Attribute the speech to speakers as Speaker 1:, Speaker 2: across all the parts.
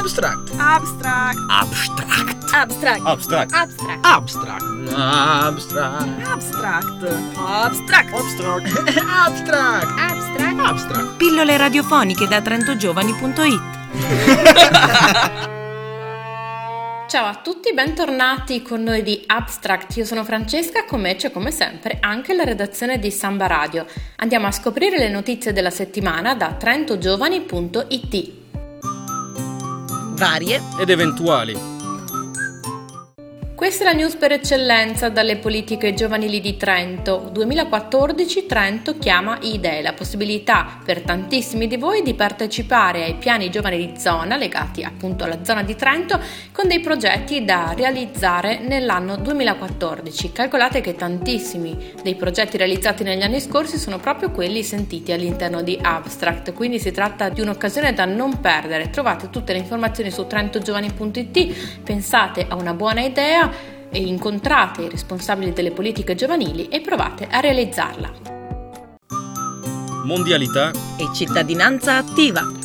Speaker 1: Abstract.
Speaker 2: Abstract.
Speaker 1: Abstract.
Speaker 3: Abstract.
Speaker 1: Abstract.
Speaker 3: Abstract.
Speaker 1: Abstract. Abstract.
Speaker 2: Abstract. Abstract.
Speaker 1: Abstract. Abstract.
Speaker 3: Abstract.
Speaker 1: Abstract.
Speaker 4: Pillole radiofoniche da trentogiovani.it
Speaker 3: Ciao a tutti, bentornati con noi di Abstract. Io sono Francesca, con me c'è come sempre anche la redazione di Samba Radio. Andiamo a scoprire le notizie della settimana da trentogiovani.it.
Speaker 4: Varie
Speaker 1: Ed eventuali.
Speaker 3: Questa è la news per eccellenza dalle politiche giovanili di Trento. 2014 Trento chiama IDE, la possibilità per tantissimi di voi di partecipare ai piani giovani di zona legati appunto alla zona di Trento con dei progetti da realizzare nell'anno 2014. Calcolate che tantissimi dei progetti realizzati negli anni scorsi sono proprio quelli sentiti all'interno di Abstract, quindi si tratta di un'occasione da non perdere. Trovate tutte le informazioni su trentogiovani.it, pensate a una buona idea e incontrate i responsabili delle politiche giovanili e provate a realizzarla.
Speaker 1: Mondialità.
Speaker 4: e cittadinanza attiva.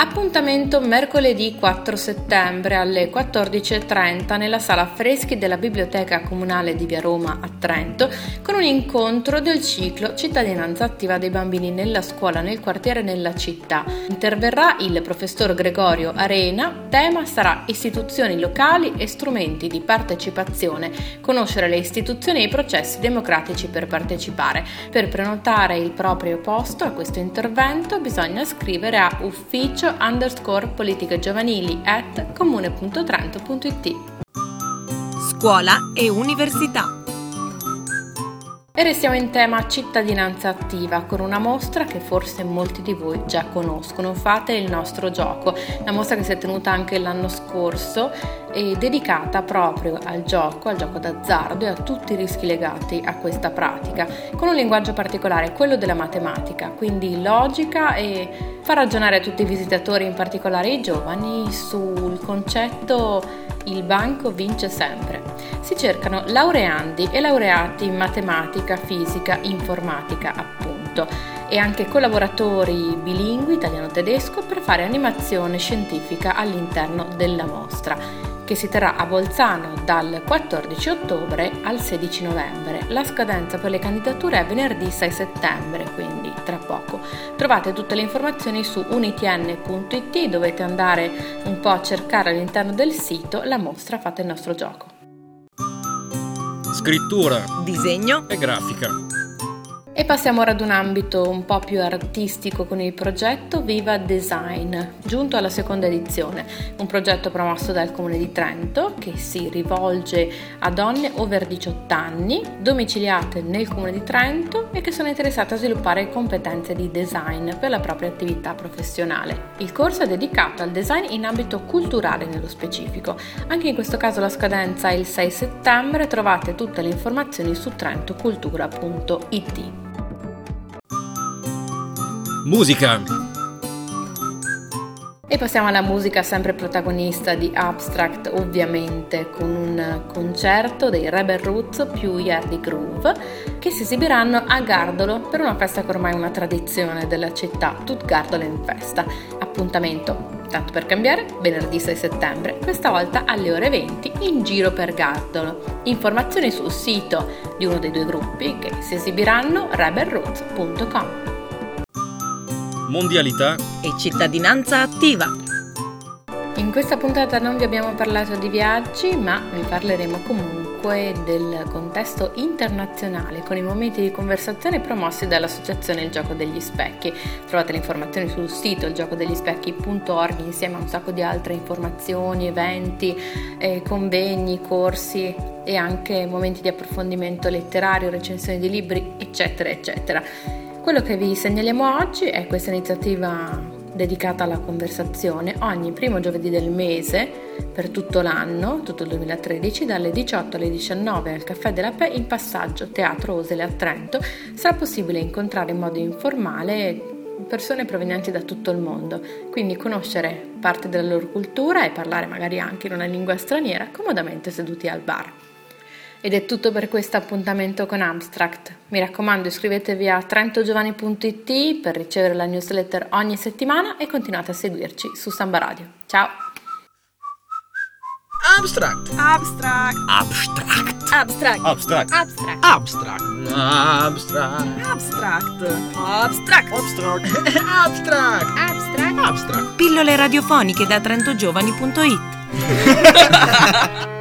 Speaker 3: Appuntamento mercoledì 4 settembre alle 14.30 nella sala Freschi della Biblioteca Comunale di Via Roma a Trento con un incontro del ciclo Cittadinanza attiva dei bambini nella scuola, nel quartiere e nella città. Interverrà il professor Gregorio Arena, tema sarà istituzioni locali e strumenti di partecipazione, conoscere le istituzioni e i processi democratici per partecipare. Per prenotare il proprio posto a questo intervento bisogna scrivere a ufficio underscore politiche giovanili at comune.trento.it.
Speaker 4: Scuola e università.
Speaker 3: E restiamo in tema cittadinanza attiva con una mostra che forse molti di voi già conoscono. Fate il nostro gioco, la mostra che si è tenuta anche l'anno scorso e dedicata proprio al gioco, al gioco d'azzardo e a tutti i rischi legati a questa pratica, con un linguaggio particolare, quello della matematica, quindi logica e fa ragionare tutti i visitatori, in particolare i giovani, sul concetto il banco vince sempre. Si cercano laureandi e laureati in matematica, fisica, informatica, appunto, e anche collaboratori bilingui italiano-tedesco per fare animazione scientifica all'interno della mostra che si terrà a Bolzano dal 14 ottobre al 16 novembre. La scadenza per le candidature è venerdì 6 settembre, quindi tra poco. Trovate tutte le informazioni su unitn.it, dovete andare un po' a cercare all'interno del sito la mostra Fate il nostro gioco.
Speaker 1: Scrittura
Speaker 4: Disegno
Speaker 1: e grafica.
Speaker 3: E passiamo ora ad un ambito un po' più artistico con il progetto Viva Design, giunto alla seconda edizione, un progetto promosso dal Comune di Trento che si rivolge a donne over 18 anni, domiciliate nel Comune di Trento e che sono interessate a sviluppare competenze di design per la propria attività professionale. Il corso è dedicato al design in ambito culturale nello specifico. Anche in questo caso la scadenza è il 6 settembre, trovate tutte le informazioni su trentocultura.it.
Speaker 1: Musica.
Speaker 3: E passiamo alla musica sempre protagonista di Abstract, ovviamente, con un concerto dei Rebel Roots più Yardi Groove che si esibiranno a Gardolo per una festa che ormai è una tradizione della città, Tut Gardolo in festa. Appuntamento, tanto per cambiare, venerdì 6 settembre, questa volta alle ore 20 in giro per Gardolo. Informazioni sul sito di uno dei due gruppi che si esibiranno rebelroots.com.
Speaker 1: Mondialità.
Speaker 4: e cittadinanza attiva.
Speaker 3: In questa puntata non vi abbiamo parlato di viaggi, ma vi parleremo comunque del contesto internazionale con i momenti di conversazione promossi dall'associazione Il Gioco degli Specchi. Trovate le informazioni sul sito ilgiocodeglispecchi.org insieme a un sacco di altre informazioni, eventi, eh, convegni, corsi e anche momenti di approfondimento letterario, recensioni di libri, eccetera, eccetera. Quello che vi segnaliamo oggi è questa iniziativa dedicata alla conversazione ogni primo giovedì del mese per tutto l'anno, tutto il 2013, dalle 18 alle 19 al Caffè della Pe in passaggio Teatro Osele a Trento. Sarà possibile incontrare in modo informale persone provenienti da tutto il mondo, quindi conoscere parte della loro cultura e parlare magari anche in una lingua straniera comodamente seduti al bar. Ed è tutto per questo appuntamento con Abstract. Mi raccomando iscrivetevi a trentogiovani.it per ricevere la newsletter ogni settimana e continuate a seguirci su Samba Radio. Ciao!
Speaker 1: Abstract.
Speaker 2: Abstract.
Speaker 1: Abstract.
Speaker 2: Abstract.
Speaker 1: Abstract.
Speaker 3: Abstract!
Speaker 1: Abstract. Abstract.
Speaker 2: Abstract. Abstract.
Speaker 1: Abstract. Abstract.
Speaker 3: Abstract!
Speaker 1: Abstract.
Speaker 4: Pillole radiofoniche da trentogiovani.it